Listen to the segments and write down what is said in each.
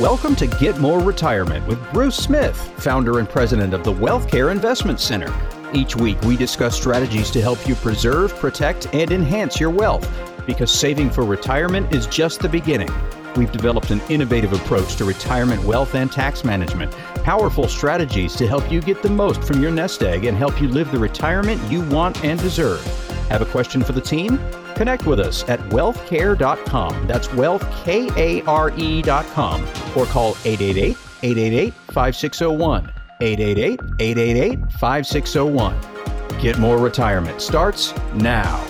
Welcome to Get More Retirement with Bruce Smith, founder and president of the WealthCare Investment Center. Each week, we discuss strategies to help you preserve, protect, and enhance your wealth because saving for retirement is just the beginning. We've developed an innovative approach to retirement wealth and tax management, powerful strategies to help you get the most from your nest egg and help you live the retirement you want and deserve. Have a question for the team? Connect with us at wealthcare.com. That's wealthkare.com or call 888 888 5601. 888 888 5601. Get more retirement starts now.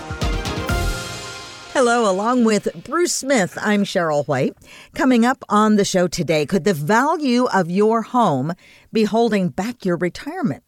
Hello, along with Bruce Smith, I'm Cheryl White. Coming up on the show today, could the value of your home be holding back your retirement?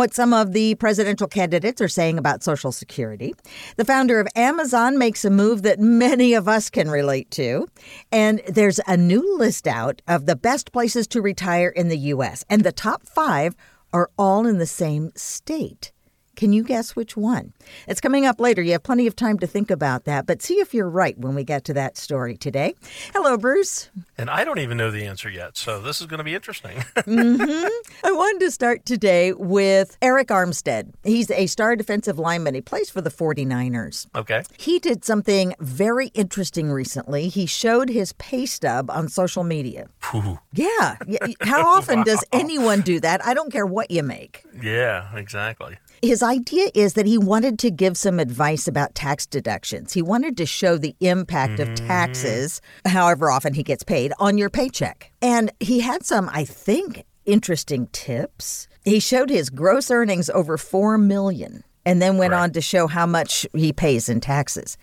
What some of the presidential candidates are saying about Social Security. The founder of Amazon makes a move that many of us can relate to. And there's a new list out of the best places to retire in the U.S., and the top five are all in the same state. Can you guess which one? It's coming up later. You have plenty of time to think about that, but see if you're right when we get to that story today. Hello, Bruce. And I don't even know the answer yet, so this is going to be interesting. mm-hmm. I wanted to start today with Arik Armstead. He's a star defensive lineman. He plays for the 49ers. Okay. He did something very interesting recently. He showed his pay stub on social media. Ooh. Yeah. How often wow. does anyone do that? I don't care what you make. Yeah, exactly. His idea is that he wanted to give some advice about tax deductions. He wanted to show the impact mm-hmm. of taxes, however often he gets paid, on your paycheck. And he had some, I think, interesting tips. He showed his gross earnings over 4 million and then went right. on to show how much he pays in taxes.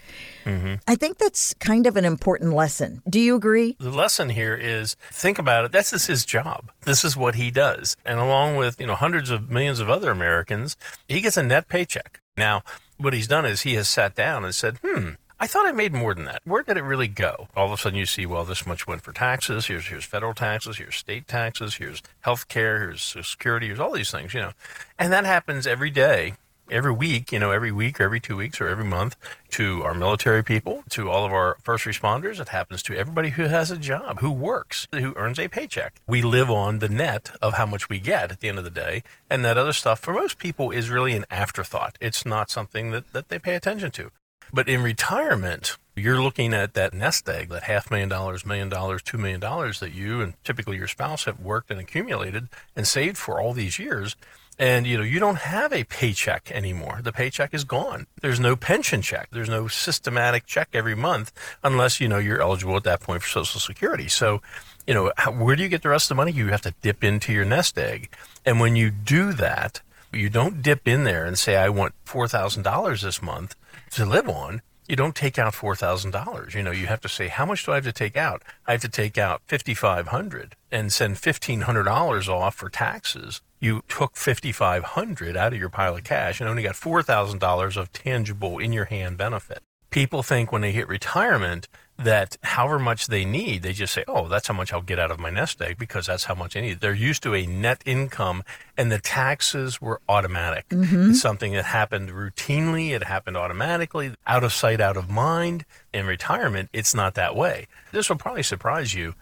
Mm-hmm. I think that's kind of an important lesson. Do you agree? The lesson here is think about it. This is his job. This is what he does. And along with, you know, hundreds of millions of other Americans, he gets a net paycheck. Now, what he's done is he has sat down and said, hmm, I thought I made more than that. Where did it really go? All of a sudden you see, well, this much went for taxes. Here's here's federal taxes. Here's state taxes. Here's health care. Here's security. Here's all these things, you know. And that happens every day every week, you know, every week or every two weeks or every month to our military people, to all of our first responders. It happens to everybody who has a job, who works, who earns a paycheck. We live on the net of how much we get at the end of the day. And that other stuff for most people is really an afterthought. It's not something that, that they pay attention to. But in retirement, you're looking at that nest egg, that half million dollars, million dollars, two million dollars that you and typically your spouse have worked and accumulated and saved for all these years. And you know, you don't have a paycheck anymore. The paycheck is gone. There's no pension check. There's no systematic check every month unless you know you're eligible at that point for Social Security. So, you know, how, where do you get the rest of the money? You have to dip into your nest egg. And when you do that, you don't dip in there and say, I want $4,000 this month to live on you don't take out four thousand dollars. You know, you have to say, how much do I have to take out? I have to take out fifty five hundred and send fifteen hundred dollars off for taxes. You took fifty five hundred out of your pile of cash and only got four thousand dollars of tangible in your hand benefit. People think when they hit retirement that however much they need, they just say, oh, that's how much I'll get out of my nest egg because that's how much I need. They're used to a net income and the taxes were automatic. Mm-hmm. It's something that happened routinely. It happened automatically, out of sight, out of mind. In retirement, it's not that way. This will probably surprise you.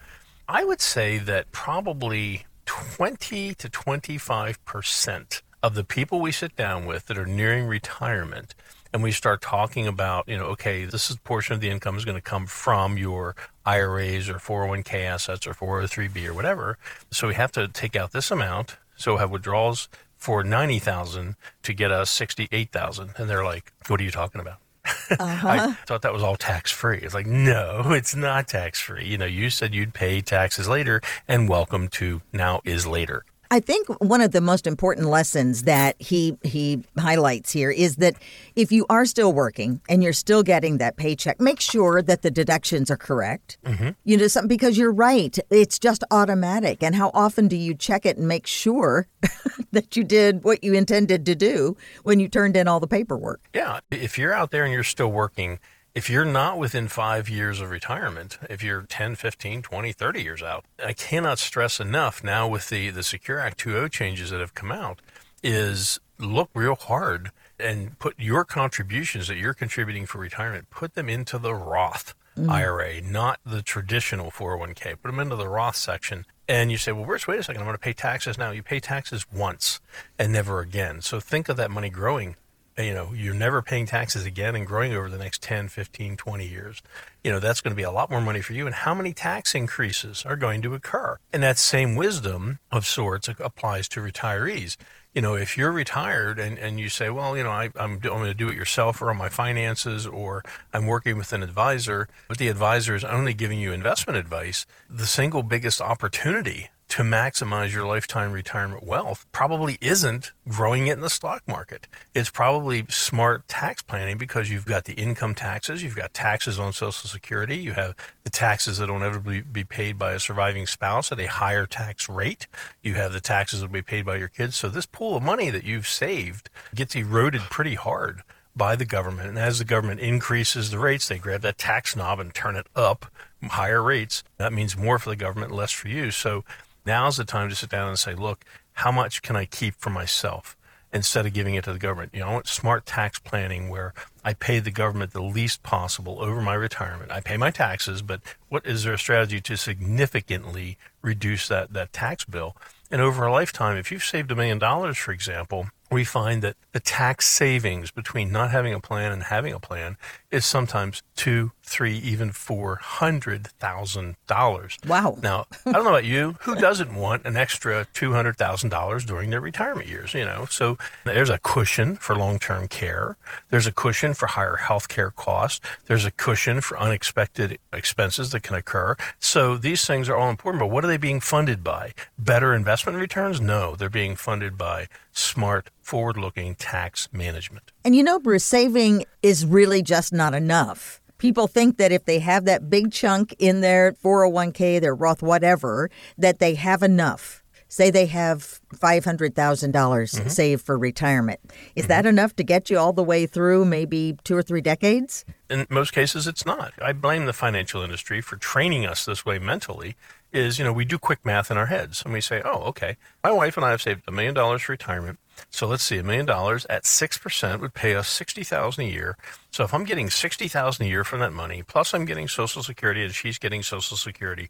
I would say that probably 20 to 25% of the people we sit down with that are nearing retirement and we start talking about, you know, okay, this is portion of the income is going to come from your IRAs or 401k assets or 403b or whatever. So we have to take out this amount. So we have withdrawals for 90,000 to get us 68,000. And they're like, what are you talking about? Uh-huh. I thought that was all tax free. It's like, no, it's not tax free. You know, you said you'd pay taxes later, and welcome to now is later. I think one of the most important lessons that he he highlights here is that if you are still working and you're still getting that paycheck, make sure that the deductions are correct. Mm-hmm. You know, some, because you're right, it's just automatic. And how often do you check it and make sure that you did what you intended to do when you turned in all the paperwork? Yeah, if you're out there and you're still working if you're not within five years of retirement, if you're 10, 15, 20, 30 years out, I cannot stress enough now with the, the Secure Act 2.0 changes that have come out is look real hard and put your contributions that you're contributing for retirement, put them into the Roth. mm. IRA, not the traditional 401k. Put them into the Roth section. And you say, well, Bruce, wait a second, I'm going to pay taxes now. You pay taxes once and never again. So think of that money growing you know, you're never paying taxes again and growing over the next 10, 15, 20 years. You know, that's going to be a lot more money for you. And how many tax increases are going to occur? And that same wisdom of sorts applies to retirees. You know, if you're retired and, and you say, well, you know, I, I'm, I'm going to do it yourself or on my finances or I'm working with an advisor, but the advisor is only giving you investment advice, the single biggest opportunity to maximize your lifetime retirement wealth probably isn't growing it in the stock market. It's probably smart tax planning because you've got the income taxes, you've got taxes on Social Security, you have the taxes that will inevitably be paid by a surviving spouse at a higher tax rate, you have the taxes that will be paid by your kids. So this pool of money that you've saved gets eroded pretty hard by the government. And as the government increases the rates, they grab that tax knob and turn it up higher rates. That means more for the government, less for you. So Now's the time to sit down and say, look, how much can I keep for myself instead of giving it to the government? You know, I want smart tax planning where I pay the government the least possible over my retirement. I pay my taxes, but what is there a strategy to significantly reduce that, that tax bill? And over a lifetime, if you've saved a million dollars, for example, we find that the tax savings between not having a plan and having a plan is sometimes two, three, even four hundred thousand dollars. Wow! Now I don't know about you. Who doesn't want an extra two hundred thousand dollars during their retirement years? You know, so there's a cushion for long-term care. There's a cushion for higher health care costs. There's a cushion for unexpected expenses that can occur. So these things are all important. But what are they being funded by? Better investment returns? No, they're being funded by smart, forward-looking tax management. And you know, Bruce, saving is really just not enough. People think that if they have that big chunk in their 401k, their Roth, whatever, that they have enough. Say they have $500,000 mm-hmm. saved for retirement. Is mm-hmm. that enough to get you all the way through maybe two or three decades? In most cases, it's not. I blame the financial industry for training us this way mentally is, you know, we do quick math in our heads and we say, oh, okay, my wife and I have saved a million dollars for retirement. So let's see, a million dollars at 6% would pay us 60000 a year. So if I'm getting 60000 a year from that money, plus I'm getting Social Security and she's getting Social Security,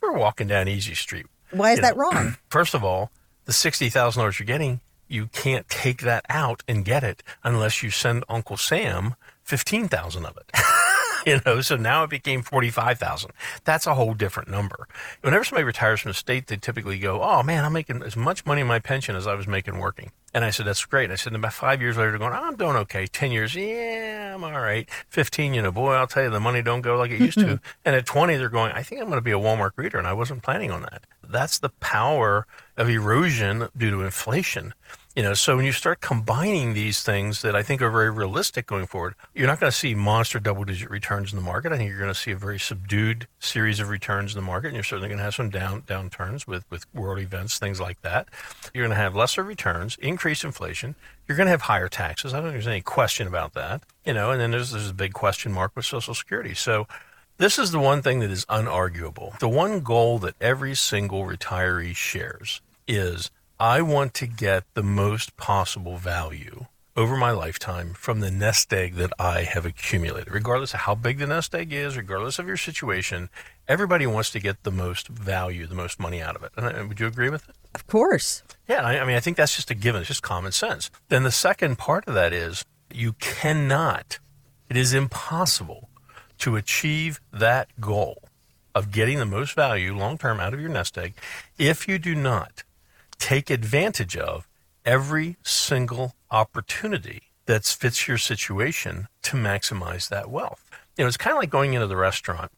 we're walking down easy street. Why is you that know, wrong? First of all, the $60,000 you're getting, you can't take that out and get it unless you send Uncle Sam 15,000 of it. you know, so now it became 45,000. That's a whole different number. Whenever somebody retires from the state, they typically go, oh man, I'm making as much money in my pension as I was making working. And I said, that's great. And I said, about five years later, they're going, oh, I'm doing okay. 10 years, yeah, I'm all right. 15, you know, boy, I'll tell you, the money don't go like it used to. and at 20, they're going, I think I'm going to be a Walmart greeter. And I wasn't planning on that. That's the power of erosion due to inflation. You know, so when you start combining these things that I think are very realistic going forward, you're not going to see monster double digit returns in the market. I think you're going to see a very subdued series of returns in the market, and you're certainly going to have some down downturns with, with world events, things like that. You're going to have lesser returns, increased inflation. You're going to have higher taxes. I don't think there's any question about that. You know, and then there's, there's a big question mark with Social Security. So this is the one thing that is unarguable. The one goal that every single retiree shares is I want to get the most possible value over my lifetime from the nest egg that I have accumulated. Regardless of how big the nest egg is, regardless of your situation, everybody wants to get the most value, the most money out of it. And uh, would you agree with it? Of course. Yeah, I, I mean, I think that's just a given. It's just common sense. Then the second part of that is you cannot, it is impossible to achieve that goal of getting the most value long term out of your nest egg if you do not take advantage of every single opportunity that fits your situation to maximize that wealth. You know, it's kind of like going into the restaurant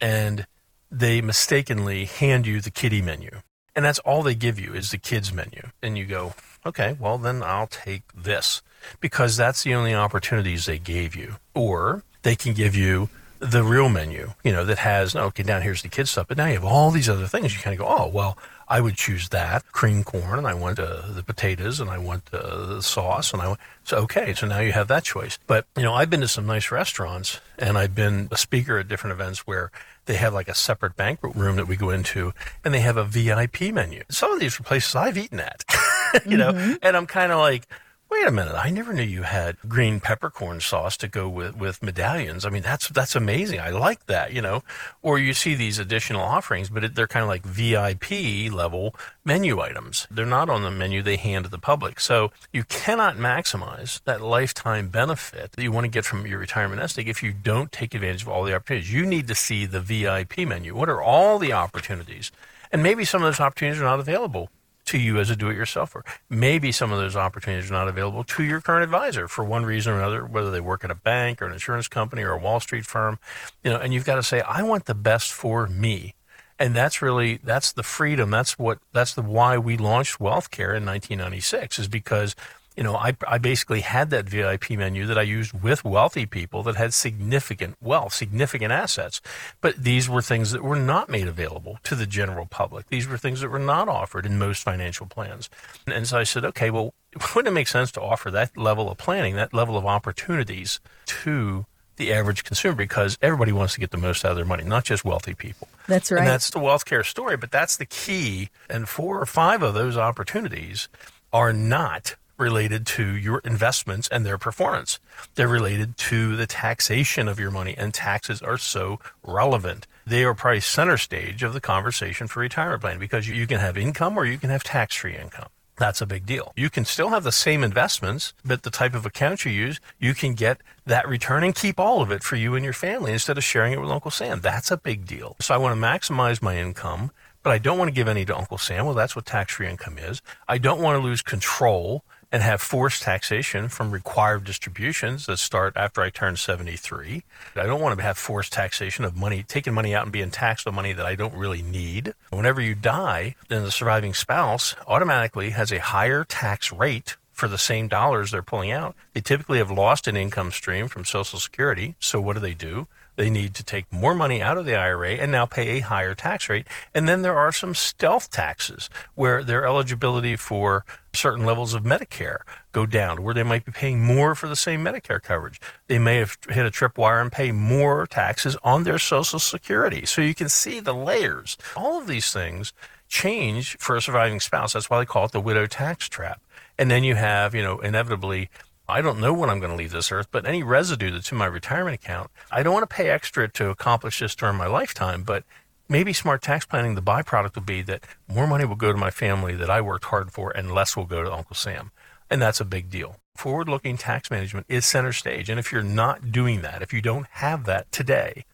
and they mistakenly hand you the kiddie menu. And that's all they give you is the kids menu. And you go, okay, well, then I'll take this because that's the only opportunities they gave you. Or they can give you the real menu, you know, that has, oh, okay, down here's the kids stuff. But now you have all these other things. You kind of go, oh, well, I would choose that cream corn, and I want uh, the potatoes, and I want uh, the sauce, and I want. So okay, so now you have that choice. But you know, I've been to some nice restaurants, and I've been a speaker at different events where they have like a separate banquet room that we go into, and they have a VIP menu. Some of these are places I've eaten at, you know, mm-hmm. and I'm kind of like wait a minute, I never knew you had green peppercorn sauce to go with, with medallions. I mean, that's, that's amazing. I like that, you know, or you see these additional offerings, but it, they're kind of like VIP level menu items. They're not on the menu. They hand to the public. So you cannot maximize that lifetime benefit that you want to get from your retirement nest if you don't take advantage of all the opportunities. You need to see the VIP menu. What are all the opportunities? And maybe some of those opportunities are not available to you as a do-it-yourselfer. Maybe some of those opportunities are not available to your current advisor for one reason or another, whether they work at a bank or an insurance company or a Wall Street firm, you know, and you've got to say, I want the best for me. And that's really that's the freedom. That's what that's the why we launched WealthCare in 1996 is because you know, I, I basically had that VIP menu that I used with wealthy people that had significant wealth, significant assets. But these were things that were not made available to the general public. These were things that were not offered in most financial plans. And, and so I said, okay, well, wouldn't it make sense to offer that level of planning, that level of opportunities to the average consumer because everybody wants to get the most out of their money, not just wealthy people. That's right. And that's the wealth care story, but that's the key. And four or five of those opportunities are not related to your investments and their performance. They're related to the taxation of your money, and taxes are so relevant. They are probably center stage of the conversation for retirement planning because you can have income or you can have tax free income. That's a big deal. You can still have the same investments, but the type of account you use, you can get that return and keep all of it for you and your family instead of sharing it with Uncle Sam. That's a big deal. So I want to maximize my income, but I don't want to give any to Uncle Sam. Well, that's what tax free income is. I don't want to lose control and have forced taxation from required distributions that start after I turn 73. I don't want to have forced taxation of money, taking money out and being taxed on money that I don't really need. Whenever you die, then the surviving spouse automatically has a higher tax rate for the same dollars they're pulling out. They typically have lost an income stream from Social Security. So what do they do? They need to take more money out of the IRA and now pay a higher tax rate. And then there are some stealth taxes where their eligibility for certain levels of Medicare go down, where they might be paying more for the same Medicare coverage. They may have hit a tripwire and pay more taxes on their Social Security. So you can see the layers. All of these things change for a surviving spouse. That's why they call it the widow tax trap. And then you have, you know, inevitably I don't know when I'm going to leave this earth, but any residue that's in my retirement account, I don't want to pay extra to accomplish this during my lifetime, but maybe smart tax planning, the byproduct will be that more money will go to my family that I worked hard for and less will go to Uncle Sam. And that's a big deal. Forward looking tax management is center stage. And if you're not doing that, if you don't have that today,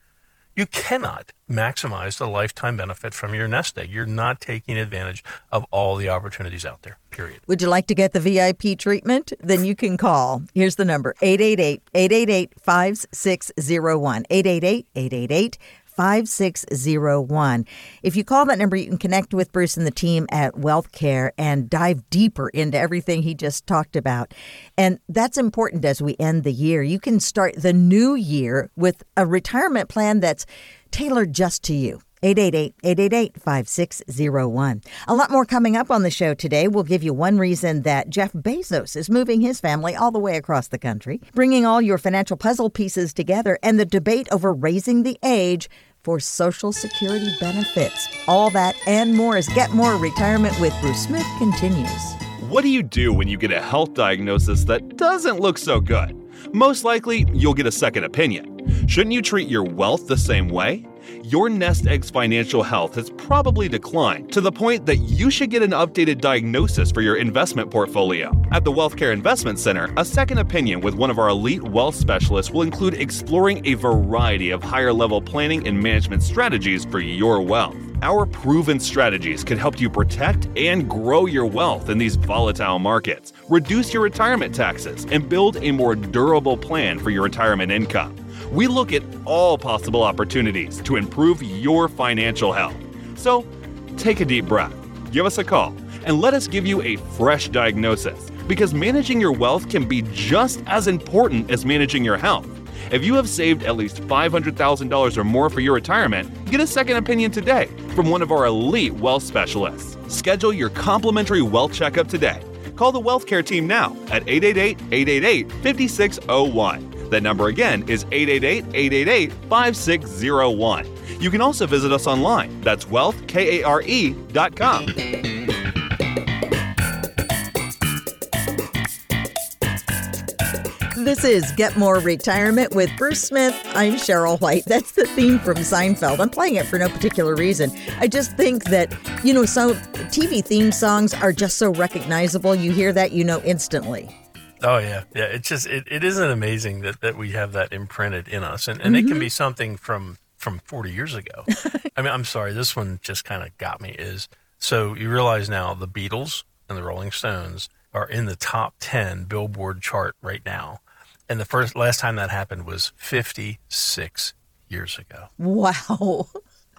you cannot maximize the lifetime benefit from your nest egg. You're not taking advantage of all the opportunities out there, period. Would you like to get the VIP treatment? Then you can call. Here's the number 888 888 5601. 888 888 5601. If you call that number, you can connect with Bruce and the team at WealthCare and dive deeper into everything he just talked about. And that's important as we end the year. You can start the new year with a retirement plan that's tailored just to you. 888-888-5601. A lot more coming up on the show today. We'll give you one reason that Jeff Bezos is moving his family all the way across the country, bringing all your financial puzzle pieces together, and the debate over raising the age for Social Security benefits. All that and more as Get More Retirement with Bruce Smith continues. What do you do when you get a health diagnosis that doesn't look so good? Most likely, you'll get a second opinion. Shouldn't you treat your wealth the same way? Your nest egg's financial health has probably declined to the point that you should get an updated diagnosis for your investment portfolio. At the WealthCare Investment Center, a second opinion with one of our elite wealth specialists will include exploring a variety of higher level planning and management strategies for your wealth. Our proven strategies can help you protect and grow your wealth in these volatile markets, reduce your retirement taxes, and build a more durable plan for your retirement income we look at all possible opportunities to improve your financial health. So, take a deep breath, give us a call, and let us give you a fresh diagnosis because managing your wealth can be just as important as managing your health. If you have saved at least $500,000 or more for your retirement, get a second opinion today from one of our elite wealth specialists. Schedule your complimentary wealth checkup today. Call the Wealth Care team now at 888 888 5601 that number again is 888 888 5601. You can also visit us online. That's wealthkare.com. This is Get More Retirement with Bruce Smith. I'm Cheryl White. That's the theme from Seinfeld. I'm playing it for no particular reason. I just think that, you know, so TV theme songs are just so recognizable. You hear that, you know instantly. Oh yeah, yeah. It's just it, it isn't amazing that, that we have that imprinted in us, and and mm-hmm. it can be something from from 40 years ago. I mean, I'm sorry, this one just kind of got me. Is so you realize now the Beatles and the Rolling Stones are in the top 10 Billboard chart right now, and the first last time that happened was 56 years ago. Wow.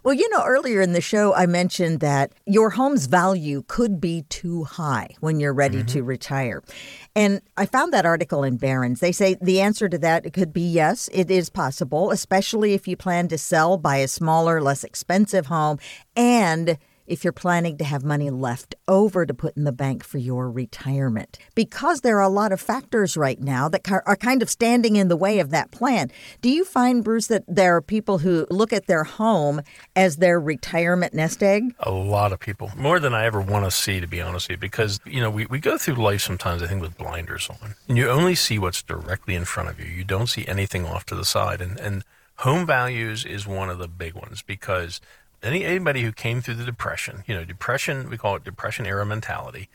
Well, you know, earlier in the show, I mentioned that your home's value could be too high when you're ready mm-hmm. to retire. And I found that article in Barron's. They say the answer to that could be yes, it is possible, especially if you plan to sell, buy a smaller, less expensive home, and if you're planning to have money left over to put in the bank for your retirement. Because there are a lot of factors right now that are kind of standing in the way of that plan. Do you find, Bruce, that there are people who look at their home as their retirement nest egg? A lot of people, more than I ever want to see, to be honest with you, because, you know, we, we go through life sometimes, I think, with blinders on. And you only see what's directly in front of you. You don't see anything off to the side. And, and home values is one of the big ones because any anybody who came through the depression, you know, depression we call it depression era mentality,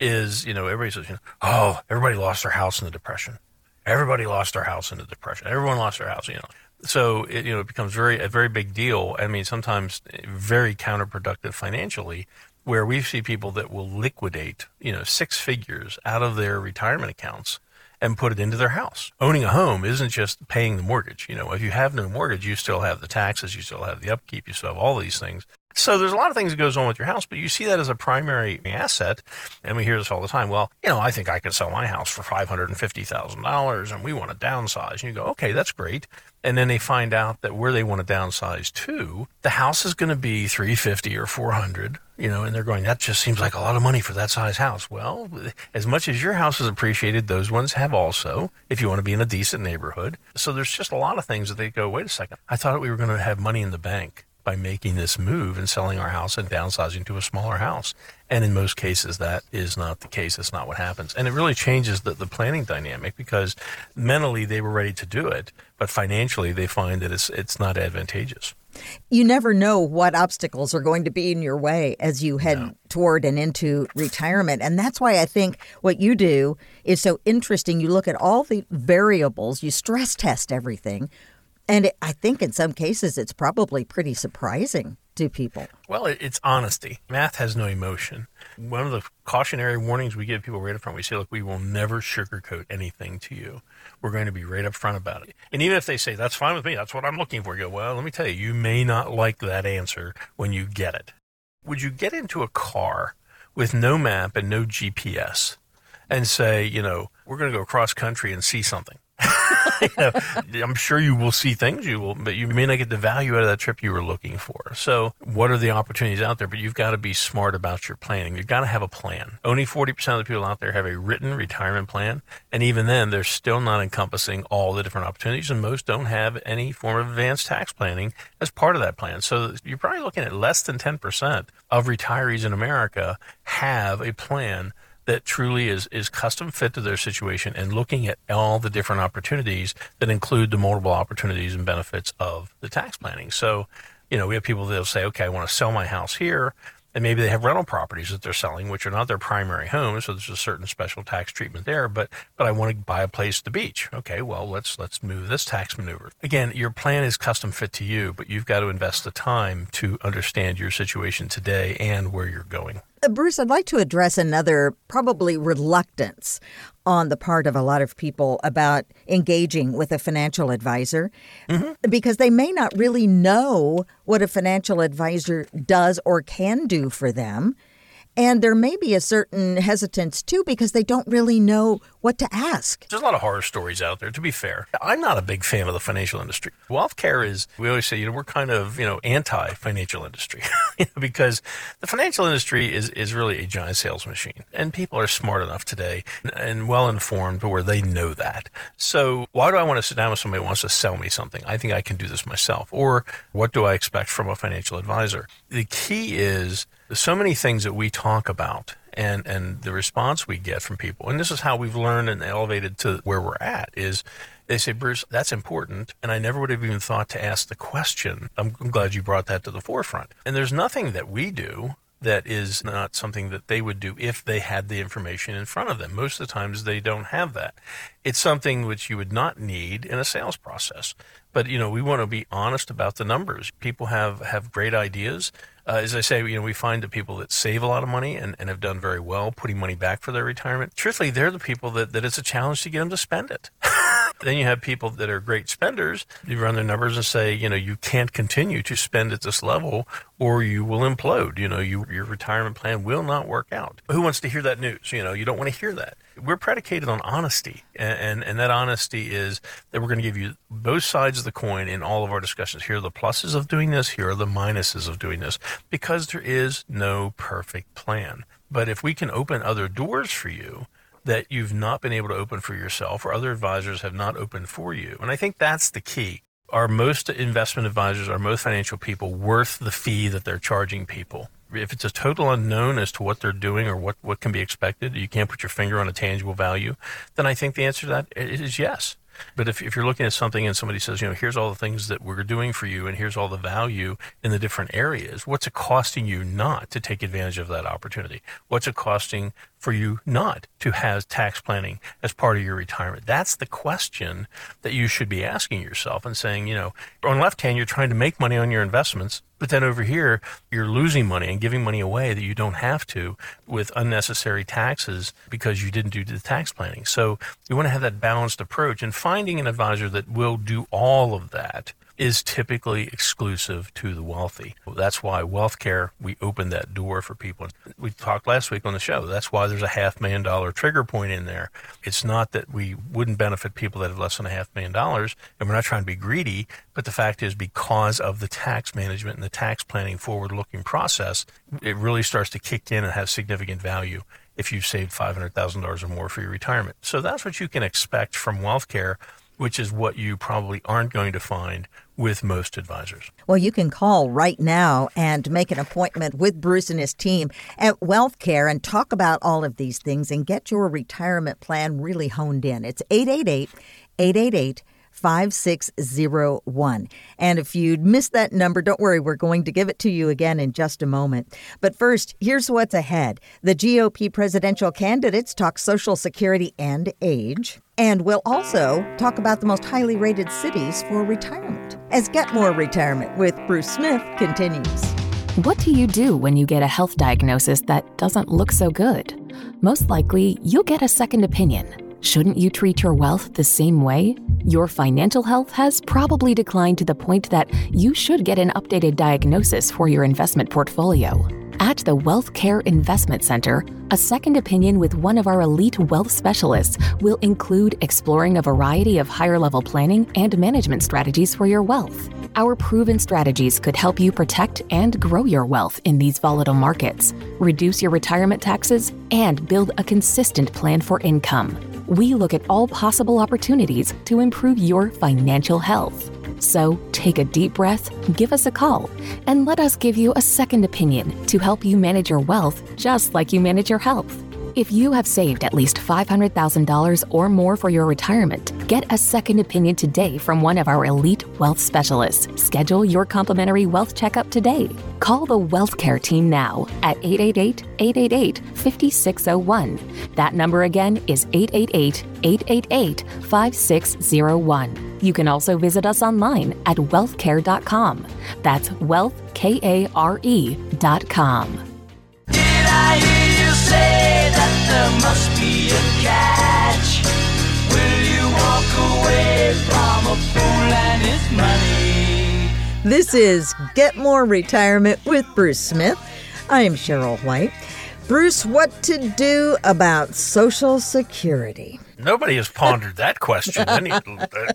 is you know everybody says, you know, oh, everybody lost their house in the depression. Everybody lost their house in the depression. Everyone lost their house, you know. So it, you know it becomes very a very big deal. I mean, sometimes very counterproductive financially, where we see people that will liquidate you know six figures out of their retirement accounts and put it into their house. Owning a home isn't just paying the mortgage. You know, if you have no mortgage, you still have the taxes, you still have the upkeep, you still have all these things. So there's a lot of things that goes on with your house, but you see that as a primary asset. And we hear this all the time. Well, you know, I think I can sell my house for $550,000 and we want to downsize. And you go, okay, that's great. And then they find out that where they want to downsize to, the house is going to be 350 or 400, you know, and they're going, that just seems like a lot of money for that size house. Well, as much as your house is appreciated, those ones have also, if you want to be in a decent neighborhood. So there's just a lot of things that they go, wait a second, I thought we were going to have money in the bank by making this move and selling our house and downsizing to a smaller house. And in most cases, that is not the case. That's not what happens. And it really changes the, the planning dynamic because mentally they were ready to do it, but financially they find that it's, it's not advantageous. You never know what obstacles are going to be in your way as you head no. toward and into retirement. And that's why I think what you do is so interesting. You look at all the variables, you stress test everything and it, I think in some cases it's probably pretty surprising to people. Well, it's honesty. Math has no emotion. One of the cautionary warnings we give people right up front, we say, look, we will never sugarcoat anything to you. We're going to be right up front about it. And even if they say, that's fine with me, that's what I'm looking for, you go, well, let me tell you, you may not like that answer when you get it. Would you get into a car with no map and no GPS and say, you know, we're going to go cross country and see something? you know, I'm sure you will see things you will, but you may not get the value out of that trip you were looking for. So, what are the opportunities out there? But you've got to be smart about your planning. You've got to have a plan. Only 40% of the people out there have a written retirement plan, and even then, they're still not encompassing all the different opportunities, and most don't have any form of advanced tax planning as part of that plan. So, you're probably looking at less than 10% of retirees in America have a plan that truly is, is custom fit to their situation and looking at all the different opportunities that include the multiple opportunities and benefits of the tax planning. So, you know, we have people that'll say, okay, I want to sell my house here and maybe they have rental properties that they're selling, which are not their primary home, so there's a certain special tax treatment there. But but I want to buy a place at the beach. Okay, well let's let's move this tax maneuver. Again, your plan is custom fit to you, but you've got to invest the time to understand your situation today and where you're going. Uh, Bruce, I'd like to address another probably reluctance on the part of a lot of people about engaging with a financial advisor mm-hmm. because they may not really know what a financial advisor does or can do for them. And there may be a certain hesitance too because they don't really know what to ask. There's a lot of horror stories out there, to be fair. I'm not a big fan of the financial industry. Wealth care is, we always say, you know, we're kind of, you know, anti financial industry because the financial industry is, is really a giant sales machine. And people are smart enough today and well informed where they know that. So why do I want to sit down with somebody who wants to sell me something? I think I can do this myself. Or what do I expect from a financial advisor? The key is so many things that we talk about and and the response we get from people and this is how we've learned and elevated to where we're at is they say bruce that's important and i never would have even thought to ask the question. I'm, I'm glad you brought that to the forefront. And there's nothing that we do that is not something that they would do if they had the information in front of them. Most of the times they don't have that. It's something which you would not need in a sales process. But you know, we want to be honest about the numbers. People have have great ideas. Uh, as I say, you know, we find the people that save a lot of money and, and have done very well putting money back for their retirement. Truthfully, they're the people that, that it's a challenge to get them to spend it. then you have people that are great spenders. You run their numbers and say, you know, you can't continue to spend at this level or you will implode. You know, you, your retirement plan will not work out. Who wants to hear that news? You know, you don't want to hear that. We're predicated on honesty. And, and, and that honesty is that we're going to give you both sides of the coin in all of our discussions. Here are the pluses of doing this. Here are the minuses of doing this because there is no perfect plan. But if we can open other doors for you, that you've not been able to open for yourself or other advisors have not opened for you. And I think that's the key. Are most investment advisors, are most financial people worth the fee that they're charging people? If it's a total unknown as to what they're doing or what, what can be expected, you can't put your finger on a tangible value, then I think the answer to that is yes. But if, if you're looking at something and somebody says, you know, here's all the things that we're doing for you and here's all the value in the different areas, what's it costing you not to take advantage of that opportunity? What's it costing for you not to have tax planning as part of your retirement? That's the question that you should be asking yourself and saying, you know, on left hand, you're trying to make money on your investments, but then over here, you're losing money and giving money away that you don't have to with unnecessary taxes because you didn't do the tax planning. So you want to have that balanced approach and finding an advisor that will do all of that is typically exclusive to the wealthy. That's why wealth care, we opened that door for people. We talked last week on the show. That's why there's a half million dollar trigger point in there. It's not that we wouldn't benefit people that have less than a half million dollars, and we're not trying to be greedy, but the fact is because of the tax management and the tax planning forward looking process, it really starts to kick in and have significant value if you've saved $500,000 or more for your retirement. So that's what you can expect from wealth care which is what you probably aren't going to find with most advisors. Well, you can call right now and make an appointment with Bruce and his team at WealthCare and talk about all of these things and get your retirement plan really honed in. It's 888 888 5601. And if you'd missed that number, don't worry, we're going to give it to you again in just a moment. But first, here's what's ahead. The GOP presidential candidates talk Social Security and age. And we'll also talk about the most highly rated cities for retirement as Get More Retirement with Bruce Smith continues. What do you do when you get a health diagnosis that doesn't look so good? Most likely, you'll get a second opinion. Shouldn't you treat your wealth the same way? Your financial health has probably declined to the point that you should get an updated diagnosis for your investment portfolio. At the Wealth Care Investment Center, a second opinion with one of our elite wealth specialists will include exploring a variety of higher level planning and management strategies for your wealth. Our proven strategies could help you protect and grow your wealth in these volatile markets, reduce your retirement taxes, and build a consistent plan for income. We look at all possible opportunities to improve your financial health. So take a deep breath, give us a call, and let us give you a second opinion to help you manage your wealth just like you manage your health. If you have saved at least $500,000 or more for your retirement, get a second opinion today from one of our elite wealth specialists. Schedule your complimentary wealth checkup today. Call the Wealth Care team now at 888 888 5601. That number again is 888 888 5601. You can also visit us online at wealthcare.com. That's wealthkare.com. Did say that there must be a catch? Will you walk away from a fool and his money? This is Get More Retirement with Bruce Smith. I'm Cheryl White. Bruce, what to do about Social Security? Nobody has pondered that question any, at,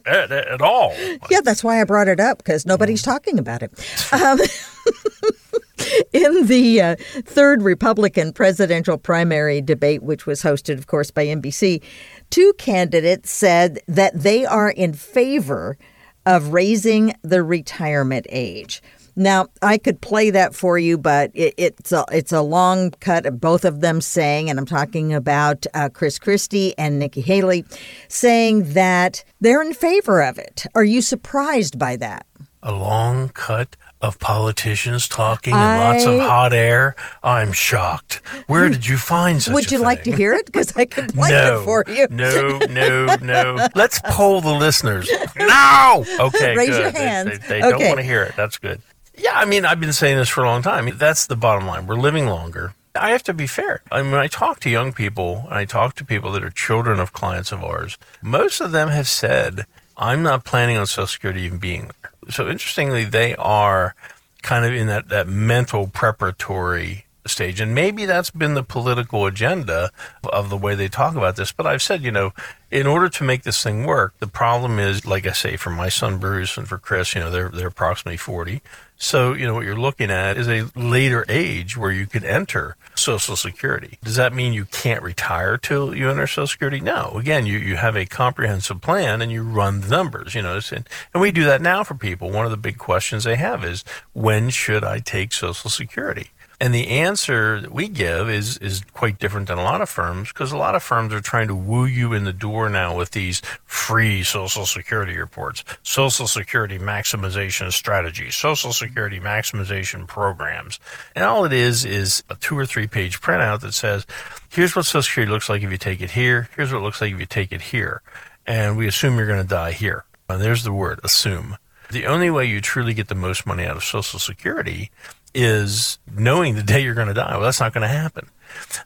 at, at all. Yeah, that's why I brought it up because nobody's talking about it. Um, in the uh, third Republican presidential primary debate, which was hosted, of course, by NBC, two candidates said that they are in favor of raising the retirement age. Now, I could play that for you, but it, it's a it's a long cut of both of them saying, and I'm talking about uh, Chris Christie and Nikki Haley, saying that they're in favor of it. Are you surprised by that? A long cut of politicians talking and lots of hot air. I'm shocked. Where did you find such Would you like to hear it? Because I could play no, it for you. no, no, no. Let's poll the listeners. No. Okay, Raise good. your They- hands. They, they don't want to hear it. That's good. Yeah, I mean, I've been saying this for a long time. That's the bottom line. We're living longer. I have to be fair. I mean, when I talk to young people and I talk to people that are children of clients of ours, most of them have said, I'm not planning on Social Security even being. So interestingly, they are kind of in that, that mental preparatory stage. And maybe that's been the political agenda of the way they talk about this. But I've said, you know, in order to make this thing work, the problem is, like I say, for my son Bruce and for Chris, you know, they're they're approximately forty. So, you know, what you're looking at is a later age where you could enter Social Security. Does that mean you can't retire till you enter Social Security? No. Again, you, you have a comprehensive plan and you run the numbers, you know, and, and we do that now for people. One of the big questions they have is, when should I take Social Security? And the answer that we give is is quite different than a lot of firms because a lot of firms are trying to woo you in the door now with these free Social Security reports, Social Security maximization strategies, Social Security maximization programs. And all it is is a two or three page printout that says, here's what Social Security looks like if you take it here, here's what it looks like if you take it here. And we assume you're going to die here. And there's the word, assume. The only way you truly get the most money out of Social Security is knowing the day you're going to die. Well, that's not going to happen.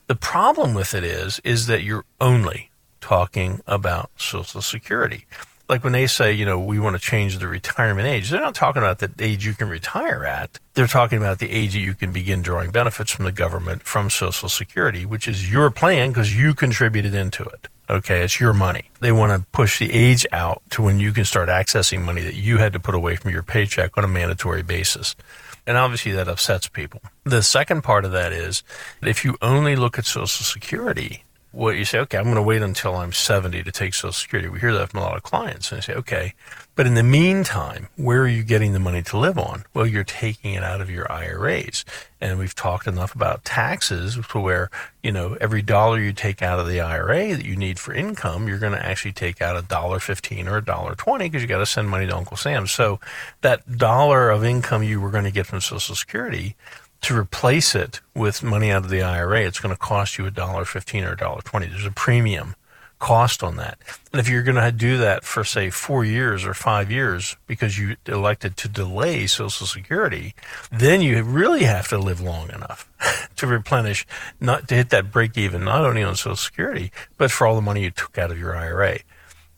The problem with it is, is that you're only talking about Social Security. Like when they say, you know, we want to change the retirement age, they're not talking about the age you can retire at. They're talking about the age that you can begin drawing benefits from the government from Social Security, which is your plan because you contributed into it. Okay, it's your money. They want to push the age out to when you can start accessing money that you had to put away from your paycheck on a mandatory basis. And obviously that upsets people. The second part of that is if you only look at Social Security, what you say, okay, I'm going to wait until I'm 70 to take Social Security. We hear that from a lot of clients. And they say, okay, but in the meantime, where are you getting the money to live on? Well, you're taking it out of your IRAs. And we've talked enough about taxes to where, you know, every dollar you take out of the IRA that you need for income, you're going to actually take out a dollar fifteen or a dollar twenty because you got to send money to Uncle Sam. So that dollar of income you were going to get from Social Security, to replace it with money out of the IRA, it's going to cost you a dollar fifteen or a dollar twenty. There's a premium cost on that. And if you're going to do that for say four years or five years because you elected to delay Social Security, then you really have to live long enough to replenish, not to hit that break even, not only on Social Security, but for all the money you took out of your IRA.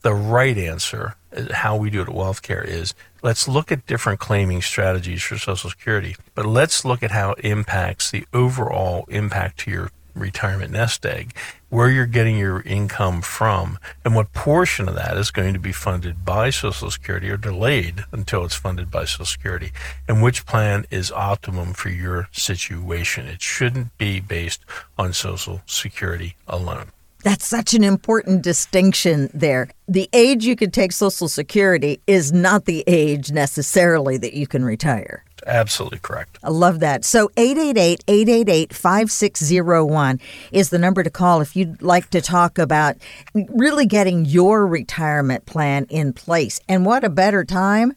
The right answer, uh, how we do it at WealthCare, is let's look at different claiming strategies for Social Security, but let's look at how it impacts the overall impact to your retirement nest egg, where you're getting your income from, and what portion of that is going to be funded by Social Security or delayed until it's funded by Social Security, and which plan is optimum for your situation. It shouldn't be based on Social Security alone. That's such an important distinction there. The age you can take Social Security is not the age necessarily that you can retire. Absolutely correct. I love that. So 888-888-5601 is the number to call if you'd like to talk about really getting your retirement plan in place. And what a better time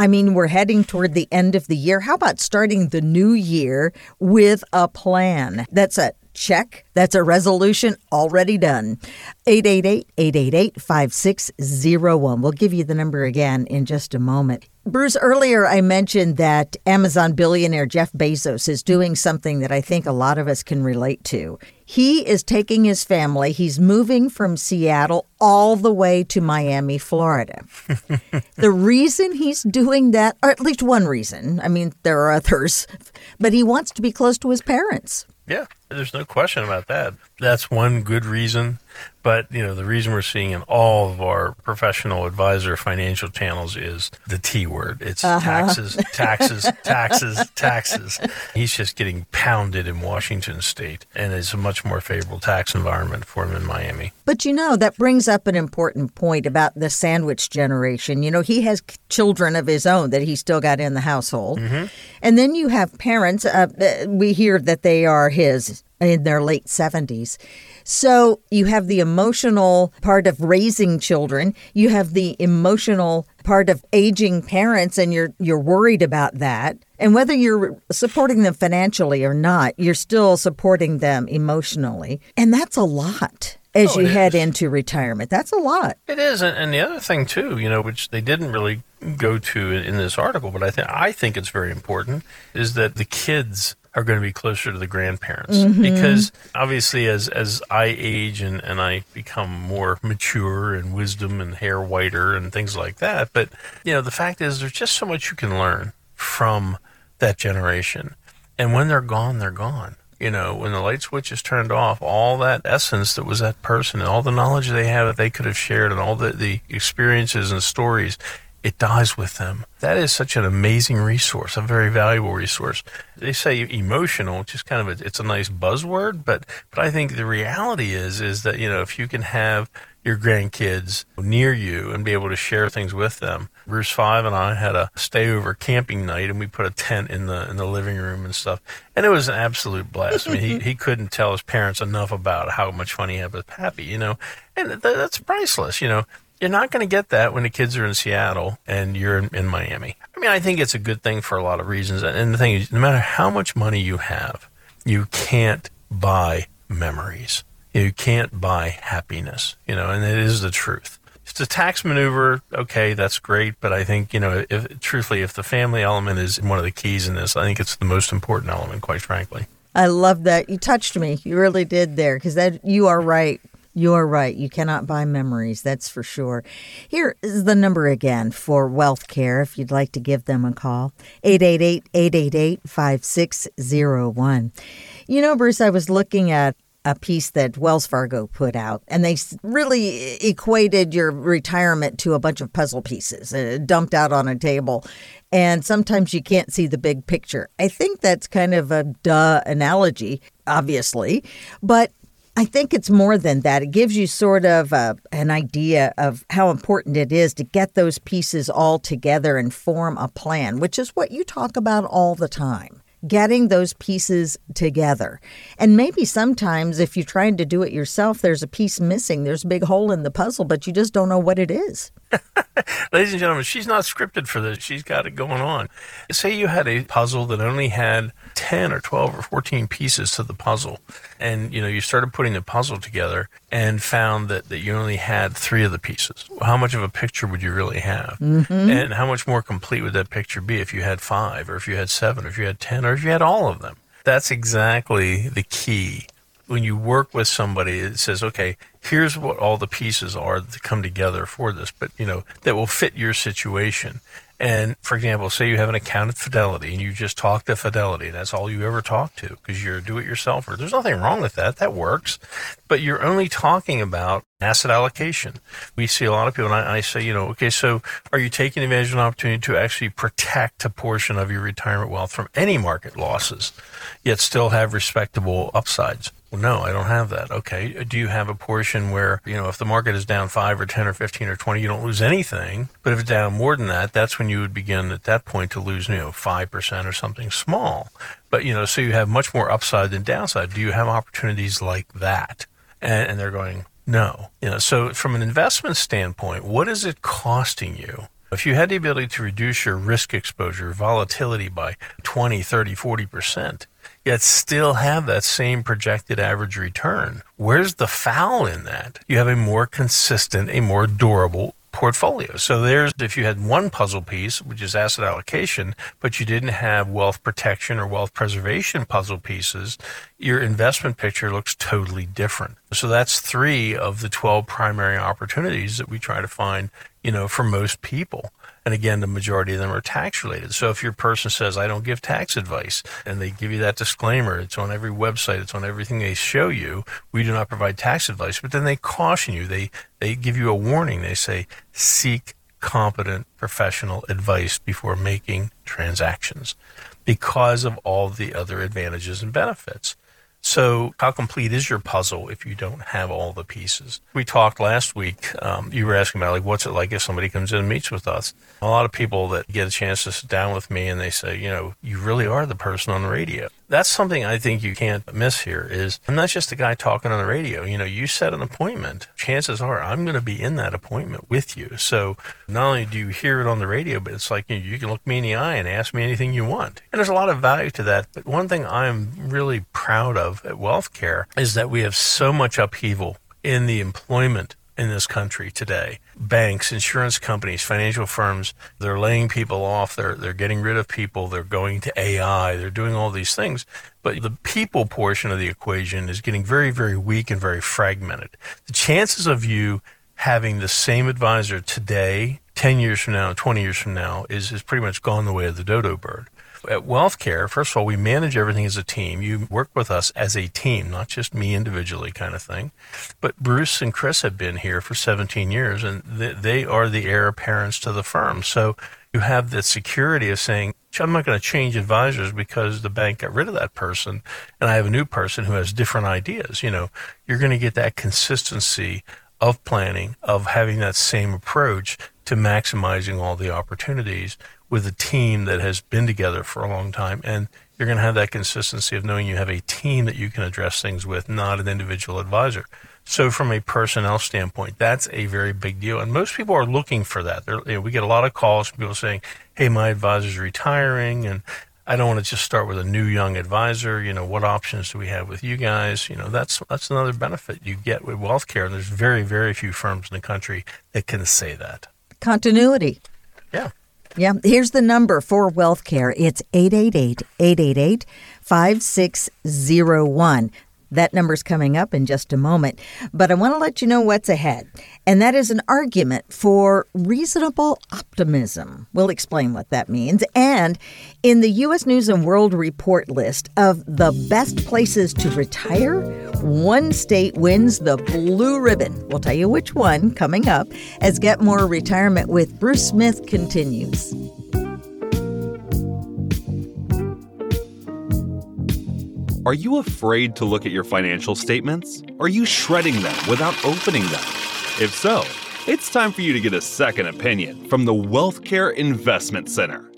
I mean, we're heading toward the end of the year. How about starting the new year with a plan? That's a check. That's a resolution already done. 888-888-5601. We'll give you the number again in just a moment. Bruce, earlier I mentioned that Amazon billionaire Jeff Bezos is doing something that I think a lot of us can relate to. He is taking his family, he's moving from Seattle all the way to Miami, Florida. the reason he's doing that, or at least one reason, I mean, there are others, but he wants to be close to his parents. Yeah, there's no question about that. That's one good reason. But, you know, the reason we're seeing in all of our professional advisor financial channels is the T word. It's taxes, taxes, taxes, taxes. He's just getting pounded in Washington state and it's a much more favorable tax environment for him in Miami. But you know, that brings up an important point about the sandwich generation. You know, he has children of his own that he still got in the household. And then you have parents, uh, we hear that they are his in their late 70s. So you have the emotional part of raising children, you have the emotional part of aging parents and you're you're worried about that. And whether you're supporting them financially or not, you're still supporting them emotionally. And that's a lot as Oh, you head is. into retirement. That's a lot. It is, and, the other thing too, you know, which they didn't really go to in, in this article, but I think I think it's very important, is that the kids are going to be closer to the grandparents. Mm-hmm. Because obviously as as I age and and I become more mature and wisdom and hair whiter and things like that, but you know, the fact is there's just so much you can learn from that generation, and when they're gone, they're gone. You know, when the light switch is turned off, all that essence that was that person and all the knowledge they have that they could have shared and all the, the experiences and stories, it dies with them. That is such an amazing resource, a very valuable resource. They say emotional, which is kind of a, it's a nice buzzword, but but I think the reality is is that you know if you can have your grandkids near you and be able to share things with them. Bruce Five and I had a stayover camping night, and we put a tent in the in the living room and stuff, and it was an absolute blast. I mean, he he couldn't tell his parents enough about how much fun he had with Pappy, you know, and th- that's priceless, you know. You're not going to get that when the kids are in Seattle and you're in, in Miami. I mean, I think it's a good thing for a lot of reasons. And the thing is, no matter how much money you have, you can't buy memories. You can't buy happiness, you know, and it is the truth. If it's a tax maneuver, okay, that's great. But I think, you know, if truthfully, if the family element is one of the keys in this, I think it's the most important element, quite frankly. I love that. You touched me. You really did there because that you are right. You are right. You cannot buy memories, that's for sure. Here is the number again for Wealth Care if you'd like to give them a call 888 888 5601. You know, Bruce, I was looking at a piece that Wells Fargo put out, and they really equated your retirement to a bunch of puzzle pieces uh, dumped out on a table. And sometimes you can't see the big picture. I think that's kind of a duh analogy, obviously, but I think it's more than that. It gives you sort of a, an idea of how important it is to get those pieces all together and form a plan, which is what you talk about all the time. Getting those pieces together. And maybe sometimes if you're trying to do it yourself, there's a piece missing. There's a big hole in the puzzle, but you just don't know what it is. Ladies and gentlemen, she's not scripted for this. She's got it going on. Say you had a puzzle that only had 10 or 12 or 14 pieces to the puzzle. And, you know, you started putting the puzzle together and found that, that you only had three of the pieces. How much of a picture would you really have? Mm-hmm. And how much more complete would that picture be if you had five or if you had seven or if you had 10 or if you had all of them? That's exactly the key when you work with somebody it says okay here's what all the pieces are that come together for this but you know that will fit your situation. And for example say you have an account at fidelity and you just talk to fidelity and that's all you ever talk to because you're a do-it-yourselfer. There's nothing wrong with that. That works. But you're only talking about asset allocation. We see a lot of people and I, I say you know okay so are you taking advantage of an opportunity to actually protect a portion of your retirement wealth from any market losses yet still have respectable upsides well, no, I don't have that. Okay. Uh, do you have a portion where, you know, if the market is down 5 or 10 or 15 or 20, you don't lose anything. But if it's down more than that, that's when you would begin at that point to lose, you know, 5% or something small. But, you know, so you have much more upside than downside. Do you have opportunities like that? And, and they're going, no. You know, so from an investment standpoint, what is it costing you? If you had the ability to reduce your risk exposure, volatility by 20, 30, 40%, yet still have that same projected average return, where's the foul in that? You have a more consistent, a more durable portfolio. So there's, if you had one puzzle piece, which is asset allocation, but you didn't have wealth protection or wealth preservation puzzle pieces, your investment picture looks totally different. So that's three of the 12 primary opportunities that we try to find, you know, for most people. And again, the majority of them are tax related. So if your person says, I don't give tax advice, and they give you that disclaimer, it's on every website, it's on everything they show you, we do not provide tax advice, but then they caution you, they, they give you a warning. They say, seek competent professional advice before making transactions because of all the other advantages and benefits. So, how complete is your puzzle if you don't have all the pieces? We talked last week. Um, you were asking about like what's it like if somebody comes in and meets with us. A lot of people that get a chance to sit down with me and they say, you know, you really are the person on the radio that's something I think you can't miss here is I'm not just a guy talking on the radio. You know, you set an appointment. Chances are I'm going to be in that appointment with you. So not only do you hear it on the radio, but it's like you, know, you can look me in the eye and ask me anything you want. And there's a lot of value to that. But one thing I'm really proud of at WealthCare is that we have so much upheaval in the employment in this country today. Banks, insurance companies, financial firms, they're laying people off, they're, they're getting rid of people, they're going to AI, they're doing all these things. But the people portion of the equation is getting very, very weak and very fragmented. The chances of you having the same advisor today, 10 years from now, 20 years from now, is, is pretty much gone the way of the dodo bird. At WealthCare, first of all, we manage everything as a team. You work with us as a team, not just me individually kind of thing. But Bruce and Chris have been here for 17 years, and they are the heir apparents to the firm. So you have the security of saying, I'm not going to change advisors because the bank got rid of that person and I have a new person who has different ideas. You know, you're going to get that consistency of planning, of having that same approach to maximizing all the opportunities with a team that has been together for a long time. And you're going to have that consistency of knowing you have a team that you can address things with, not an individual advisor. So, from a personnel standpoint, that's a very big deal. And most people are looking for that. You know, we get a lot of calls from people saying, Hey, my advisor's retiring, and I don't want to just start with a new young advisor. You know, what options do we have with you guys? You know, that's that's another benefit you get with WealthCare. And there's very, very few firms in the country that can say that. Continuity. Yeah. Yeah, here's the number for WealthCare. It's 888-888-5601. That number's coming up in just a moment. But I want to let you know what's ahead. And that is an argument for reasonable optimism. We'll explain what that means. And in the U.S. News and World Report list of the best places to retire, one state wins the blue ribbon. We'll tell you which one coming up as Get More Retirement with Bruce Smith continues. Are you afraid to look at your financial statements? Are you shredding them without opening them? If so, it's time for you to get a second opinion from the WealthCare Investment Center.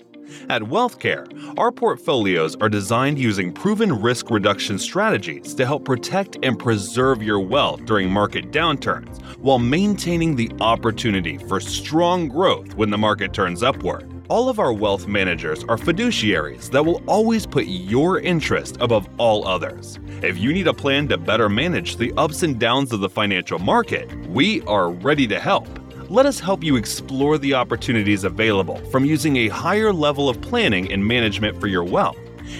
At WealthCare, our portfolios are designed using proven risk reduction strategies to help protect and preserve your wealth during market downturns while maintaining the opportunity for strong growth when the market turns upward. All of our wealth managers are fiduciaries that will always put your interest above all others. If you need a plan to better manage the ups and downs of the financial market, we are ready to help. Let us help you explore the opportunities available from using a higher level of planning and management for your wealth.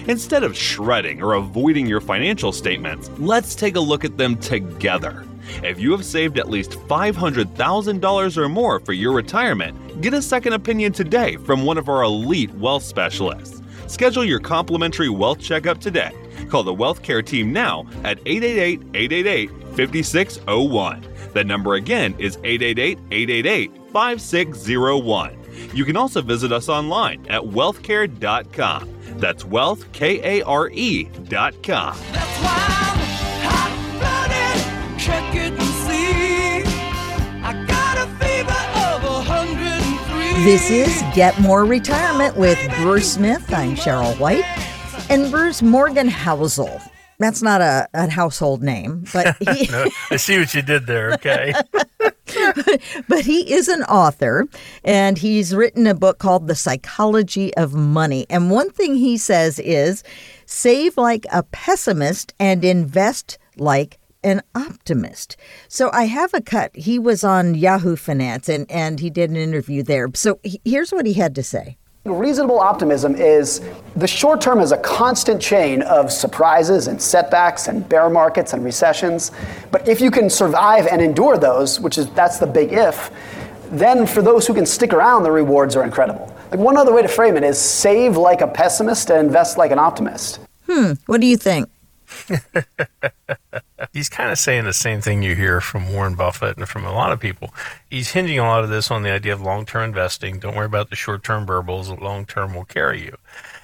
Instead of shredding or avoiding your financial statements, let's take a look at them together. If you have saved at least $500,000 or more for your retirement, get a second opinion today from one of our elite wealth specialists. Schedule your complimentary wealth checkup today. Call the WealthCare team now at 888 888 5601. That number again is 888 888 5601. You can also visit us online at wealthcare.com. That's wealthkare.com. That's why This is Get More Retirement with Bruce Smith. I'm Cheryl White. And Bruce Morgan Housel. That's not a, a household name, but he, No, I see what you did there. Okay. but he is an author and he's written a book called The Psychology of Money. And one thing he says is save like a pessimist and invest like an optimist. So I have a cut. He was on Yahoo Finance and, and he did an interview there. So he- here's what he had to say. Reasonable optimism is the short term is a constant chain of surprises and setbacks and bear markets and recessions. But if you can survive and endure those, which is that's the big if, then for those who can stick around, the rewards are incredible. Like one other way to frame it is save like a pessimist and invest like an optimist. Hmm. What do you think? He's kind of saying the same thing you hear from Warren Buffett and from a lot of people. He's hinging a lot of this on the idea of long term investing. Don't worry about the short term burbles, long term will carry you.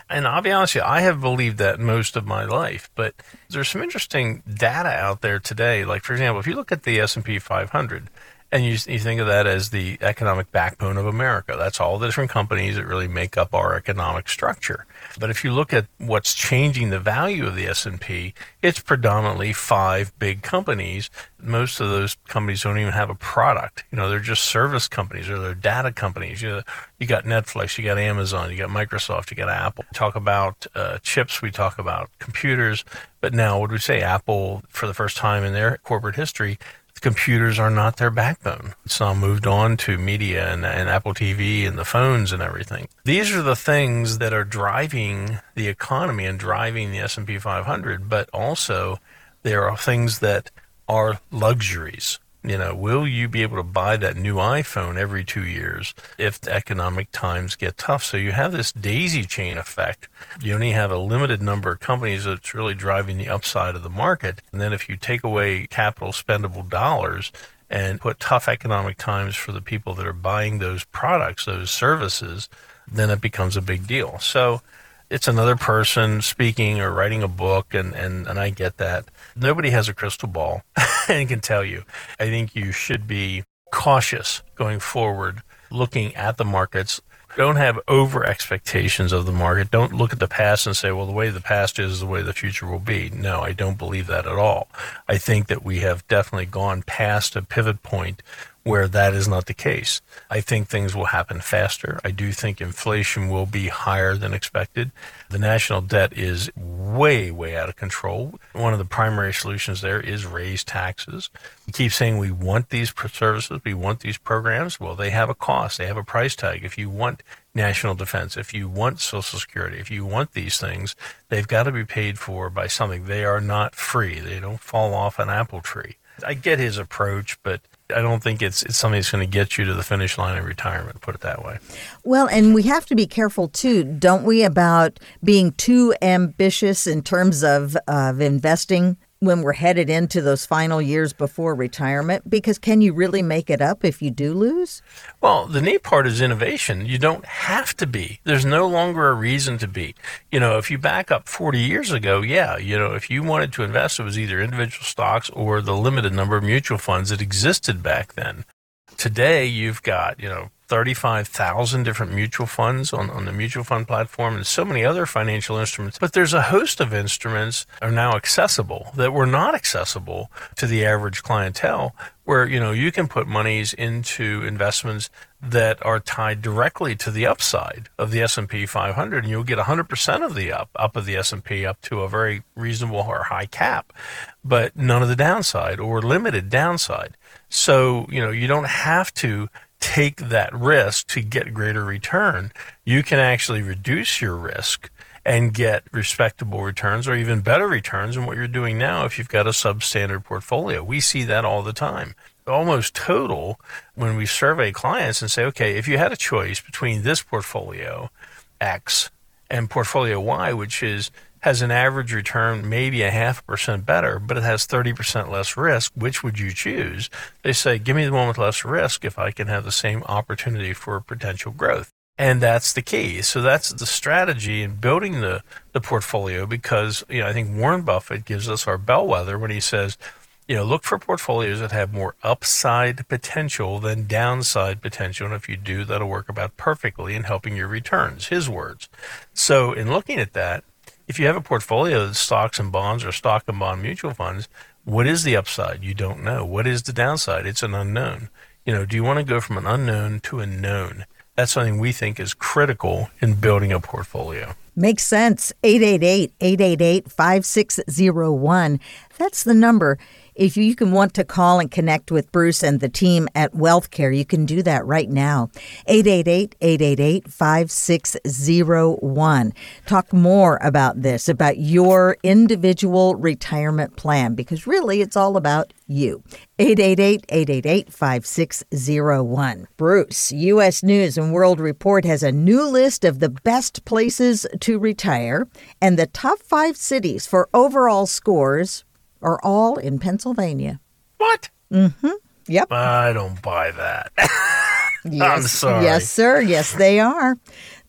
And I'll be honest with you, I have believed that most of my life, but there's some interesting data out there today. Like, for example, if you look at the S&P 500, and you, you think of that as the economic backbone of America. That's all the different companies that really make up our economic structure. But if you look at what's changing the value of the S&P, it's predominantly five big companies. Most of those companies don't even have a product. You know, they're just service companies or they're data companies. You, you got Netflix, you got Amazon, you got Microsoft, you got Apple. Talk about uh, chips, we talk about computers. But now, would we say Apple, for the first time in their corporate history, computers are not their backbone. Now moved on to media and, and, Apple TV and the phones and everything. These are the things that are driving the economy and driving the S&P 500, but also there are things that are luxuries. You know, will you be able to buy that new iPhone every two years if the economic times get tough? So you have this daisy chain effect. You only have a limited number of companies that's really driving the upside of the market. And then if you take away capital spendable dollars and put tough economic times for the people that are buying those products, those services, then it becomes a big deal. So it's another person speaking or writing a book, and, and, and I get that. Nobody has a crystal ball and can tell you. I think you should be cautious going forward, looking at the markets. Don't have over expectations of the market. Don't look at the past and say, well, the way the past is the way the future will be. No, I don't believe that at all. I think that we have definitely gone past a pivot point where that is not the case. I think things will happen faster. I do think inflation will be higher than expected. The national debt is way, way out of control. One of the primary solutions there is raise taxes. We keep saying we want these services, we want these programs. Well, they have a cost, they have a price tag. If you want national defense, if you want Social Security, if you want these things, they've got to be paid for by something. They are not free, they don't fall off an apple tree. I get his approach, but I don't think it's it's something that's going to get you to the finish line of retirement. Put it that way. Well, and we have to be careful too, don't we, about being too ambitious in terms of of investing when we're headed into those final years before retirement? Because can you really make it up if you do lose? Well, the neat part is innovation. You don't have to be. There's no longer a reason to be. You know, if you back up 40 years ago, yeah, you know, if you wanted to invest, it was either individual stocks or the limited number of mutual funds that existed back then. Today, you've got, you know, 35,000 different mutual funds on, on the mutual fund platform and so many other financial instruments. But there's a host of instruments are now accessible that were not accessible to the average clientele where, you know, you can put monies into investments that are tied directly to the upside of the S&P 500 and you'll get 100% of the up up of the S&P up to a very reasonable or high cap but none of the downside or limited downside so you know you don't have to take that risk to get greater return, you can actually reduce your risk and get respectable returns or even better returns than what you're doing now if you've got a substandard portfolio. We see that all the time. Almost total when we survey clients and say, okay, if you had a choice between this portfolio, X, and portfolio Y, which is has an average return maybe a half percent better, but it has 30% less risk, which would you choose? They say, give me the one with less risk if I can have the same opportunity for potential growth. And that's the key. So that's the strategy in building the, the portfolio because, you know, I think Warren Buffett gives us our bellwether when he says, you know, look for portfolios that have more upside potential than downside potential. And if you do, that'll work about perfectly in helping your returns, his words. So in looking at that, if you have a portfolio of stocks and bonds or stock and bond mutual funds, what is the upside? You don't know. What is the downside? It's an unknown. You know, do you want to go from an unknown to a known? That's something we think is critical in building a portfolio. Makes sense. 888 888 5601. That's the number. If you can want to call and connect with Bruce and the team at WealthCare, you can do that right now. 888-888-5601. Talk more about this, about your individual retirement plan, because really it's all about you. 888-888-5601. Bruce, U.S. News and World Report has a new list of the best places to retire, and the top five cities for overall scores are all in Pennsylvania. What? Mm-hmm. Yep. I don't buy that. Yes, I'm sorry. Yes, sir. Yes, they are.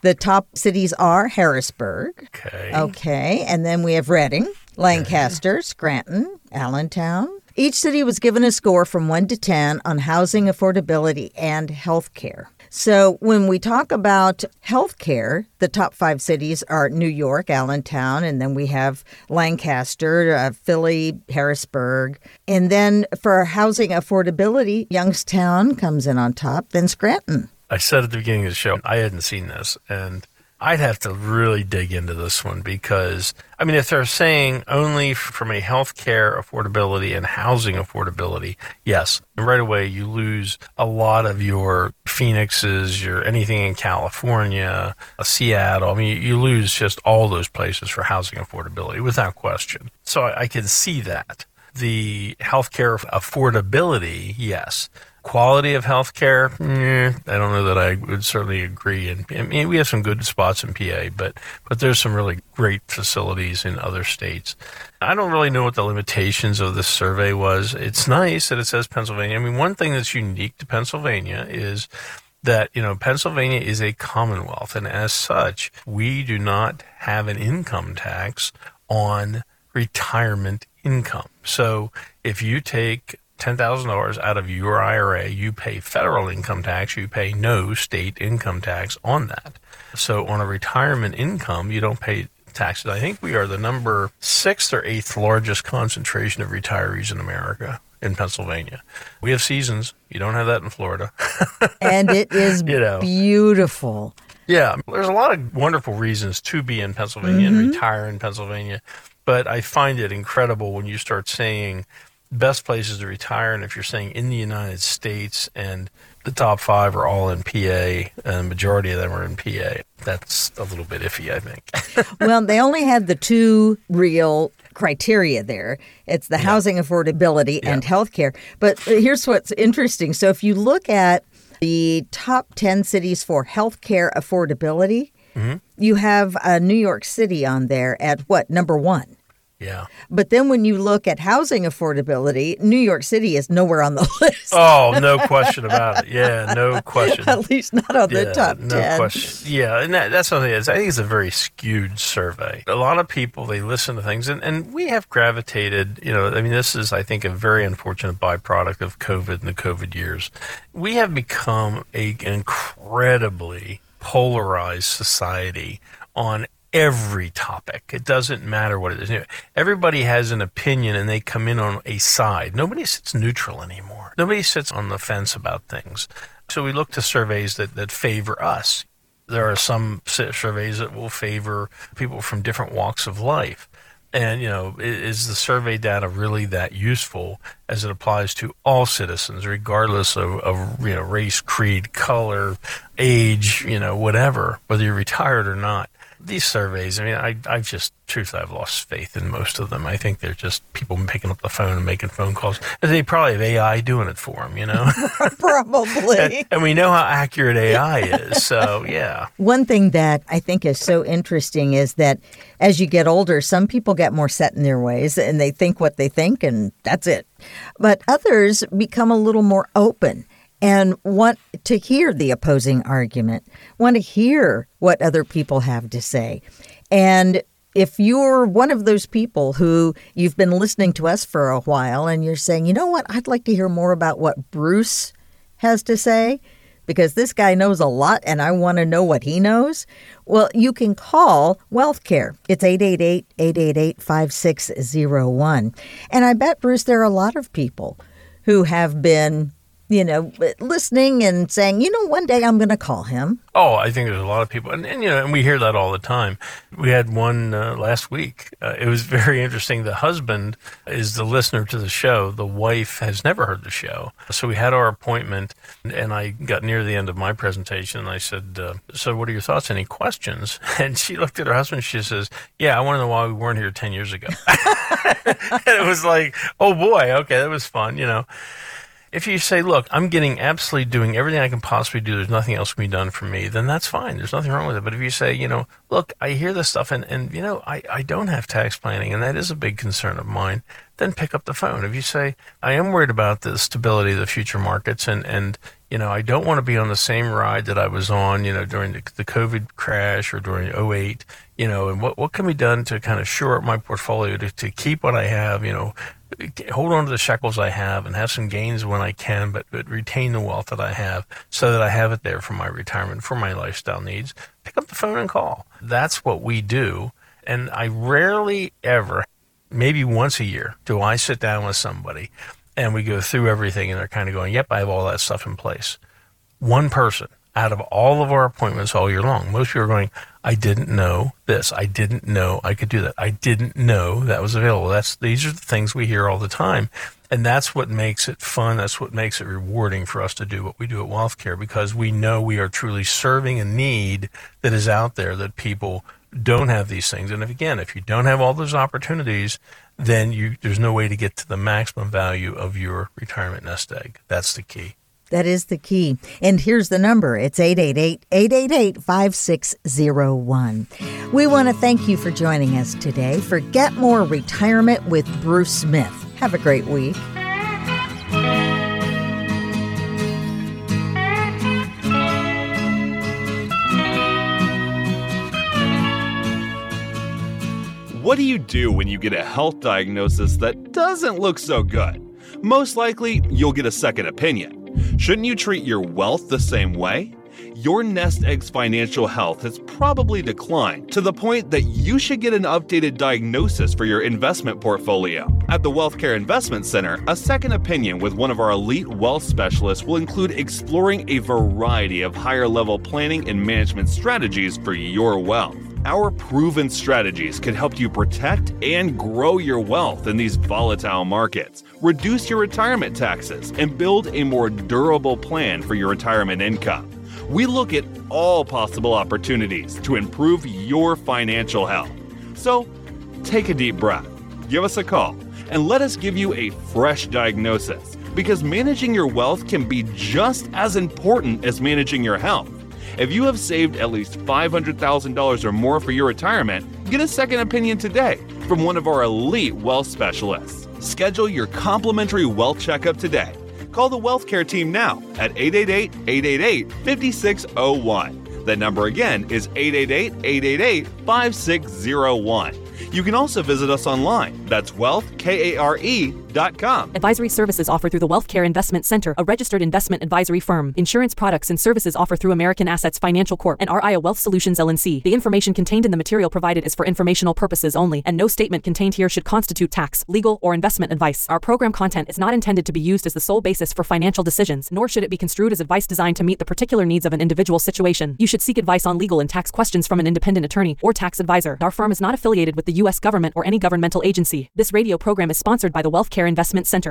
The top cities are Harrisburg. okay. Okay. And then we have Reading, Lancaster, Scranton, Allentown. Each city was given a score from 1 to 10 on housing affordability and health care. So when we talk about healthcare, the top five cities are New York, Allentown, and then we have Lancaster, uh, Philly, Harrisburg. And then for housing affordability, Youngstown comes in on top, then Scranton. I said at the beginning of the show, I hadn't seen this, and I'd have to really dig into this one because, I mean, if they're saying only from a healthcare affordability and housing affordability, yes, right away you lose a lot of your Phoenixes, your anything in California, uh, Seattle. I mean, you, lose just all those places for housing affordability without question. So I, I can see that. The healthcare affordability, yes. Quality of healthcare, eh, I don't know that I would certainly agree. And I mean, we have some good spots in PA, but but there's some really great facilities in other states. I don't really know what the limitations of this survey was. It's nice that it says Pennsylvania. I mean, one thing that's unique to Pennsylvania is that you know Pennsylvania is a commonwealth, and as such, we do not have an income tax on retirement income. So if you take ten thousand dollars out of your IRA, you pay federal income tax. You pay no state income tax on that. So on a retirement income, you don't pay taxes. I think we are the number sixth or eighth largest concentration of retirees in America in Pennsylvania. We have seasons. You don't have that in Florida. And it is You know. beautiful. Yeah, there's a lot of wonderful reasons to be in Pennsylvania and mm-hmm. retire in Pennsylvania, but I find it incredible when you start saying best places to retire, and if you're saying in the United States and the top five are all in PA, and the majority of them are in PA, that's a little bit iffy, I think. well, they only had the two real criteria there. It's the housing affordability and healthcare. But here's what's interesting. So if you look at the top 10 cities for healthcare affordability, you have uh, New York City on there at what, number one? Yeah. But then when you look at housing affordability, New York City is nowhere on the list. Oh, no question about it. Yeah, no question. At least not on the Yeah, top no 10. question. Yeah, and that, that's what it is. I think it's a very skewed survey. A lot of people they listen to things, and, and we have gravitated. You know, I mean, this is I think a very unfortunate byproduct of COVID and the COVID years. We have become a incredibly polarized society on every topic. It doesn't matter what it is. Everybody has an opinion and they come in on a side. Nobody sits neutral anymore. Nobody sits on the fence about things. So we look to surveys that, that favor us. There are some surveys that will favor people from different walks of life. And, you know, is the survey data really that useful as it applies to all citizens, regardless of, of you know, race, creed, color, age, you know, whatever, whether you're retired or not? These surveys, I mean, I, I've just, truthfully, I've lost faith in most of them. I think they're just people picking up the phone and making phone calls. They probably have AI doing it for them, you know? Probably. and we know how accurate AI is. So, yeah. One thing that I think is so interesting is that as you get older, some people get more set in their ways and they think what they think and that's it. But others become a little more open and want to hear the opposing argument, want to hear what other people have to say. And if you're one of those people who you've been listening to us for a while and you're saying, you know what, I'd like to hear more about what Bruce has to say, because this guy knows a lot and I want to know what he knows, well, you can call WealthCare. It's 888 888 5601. And I bet, Bruce, there are a lot of people who have been you know, listening and saying, you know, one day I'm going to call him? Oh, I think there's a lot of people, and, and you know, and we hear that all the time. We had one uh, last week. Uh, it was very interesting. The husband is the listener to the show. The wife has never heard the show. So we had our appointment, and I got near the end of my presentation, and I said, uh, "So, what are your thoughts? Any questions?" And she looked at her husband. She says, "Yeah, I want to know why we weren't here ten years ago." and it was like, "Oh boy, okay, that was fun," you know if you say, look, I'm getting absolutely doing everything I can possibly do, there's nothing else can be done for me, then that's fine. There's nothing wrong with it. But if you say, you know, look, I hear this stuff and, and you know, I, I don't have tax planning and that is a big concern of mine, then pick up the phone. If you say, I am worried about the stability of the future markets and, and you know, I don't want to be on the same ride that I was on, you know, during the, the COVID crash or during 08, you know, and what, what can be done to kind of shore up my portfolio to, to keep what I have, you know, hold on to the shekels I have and have some gains when I can, but, but retain the wealth that I have so that I have it there for my retirement, for my lifestyle needs. Pick up the phone and call. That's what we do. And I rarely ever, maybe once a year, do I sit down with somebody and we go through everything and they're kind of going, yep, I have all that stuff in place. One person out of all of our appointments all year long. Most people are going, I didn't know this. I didn't know I could do that. I didn't know that was available. That's these are the things we hear all the time. And that's what makes it fun. That's what makes it rewarding for us to do what we do at Wealth Care because we know we are truly serving a need that is out there that people don't have these things. And if again, if you don't have all those opportunities, then you there's no way to get to the maximum value of your retirement nest egg. That's the key. That is the key. And here's the number it's 888 888 5601. We want to thank you for joining us today for Get More Retirement with Bruce Smith. Have a great week. What do you do when you get a health diagnosis that doesn't look so good? Most likely, you'll get a second opinion. Shouldn't you treat your wealth the same way? Your nest egg's financial health has probably declined to the point that you should get an updated diagnosis for your investment portfolio. At the Wealth Care Investment Center, a second opinion with one of our elite wealth specialists will include exploring a variety of higher level planning and management strategies for your wealth. Our proven strategies can help you protect and grow your wealth in these volatile markets, reduce your retirement taxes, and build a more durable plan for your retirement income. We look at all possible opportunities to improve your financial health. So, take a deep breath, give us a call, and let us give you a fresh diagnosis because managing your wealth can be just as important as managing your health. If you have saved at least $500,000 or more for your retirement, get a second opinion today from one of our elite wealth specialists. Schedule your complimentary wealth checkup today. Call the Wealth Care team now at 888 888 5601. That number again is 888 888 5601. You can also visit us online. That's Advisory services offered through the Wealth Care Investment Center, a registered investment advisory firm. Insurance products and services offered through American Assets Financial Corp. and RIA Wealth Solutions LLC. The information contained in the material provided is for informational purposes only, and no statement contained here should constitute tax, legal, or investment advice. Our program content is not intended to be used as the sole basis for financial decisions, nor should it be construed as advice designed to meet the particular needs of an individual situation. You should seek advice on legal and tax questions from an independent attorney or tax advisor. Our firm is not affiliated with the U.S. government or any governmental agency. This radio program is sponsored by the Wealth Care Investment Center.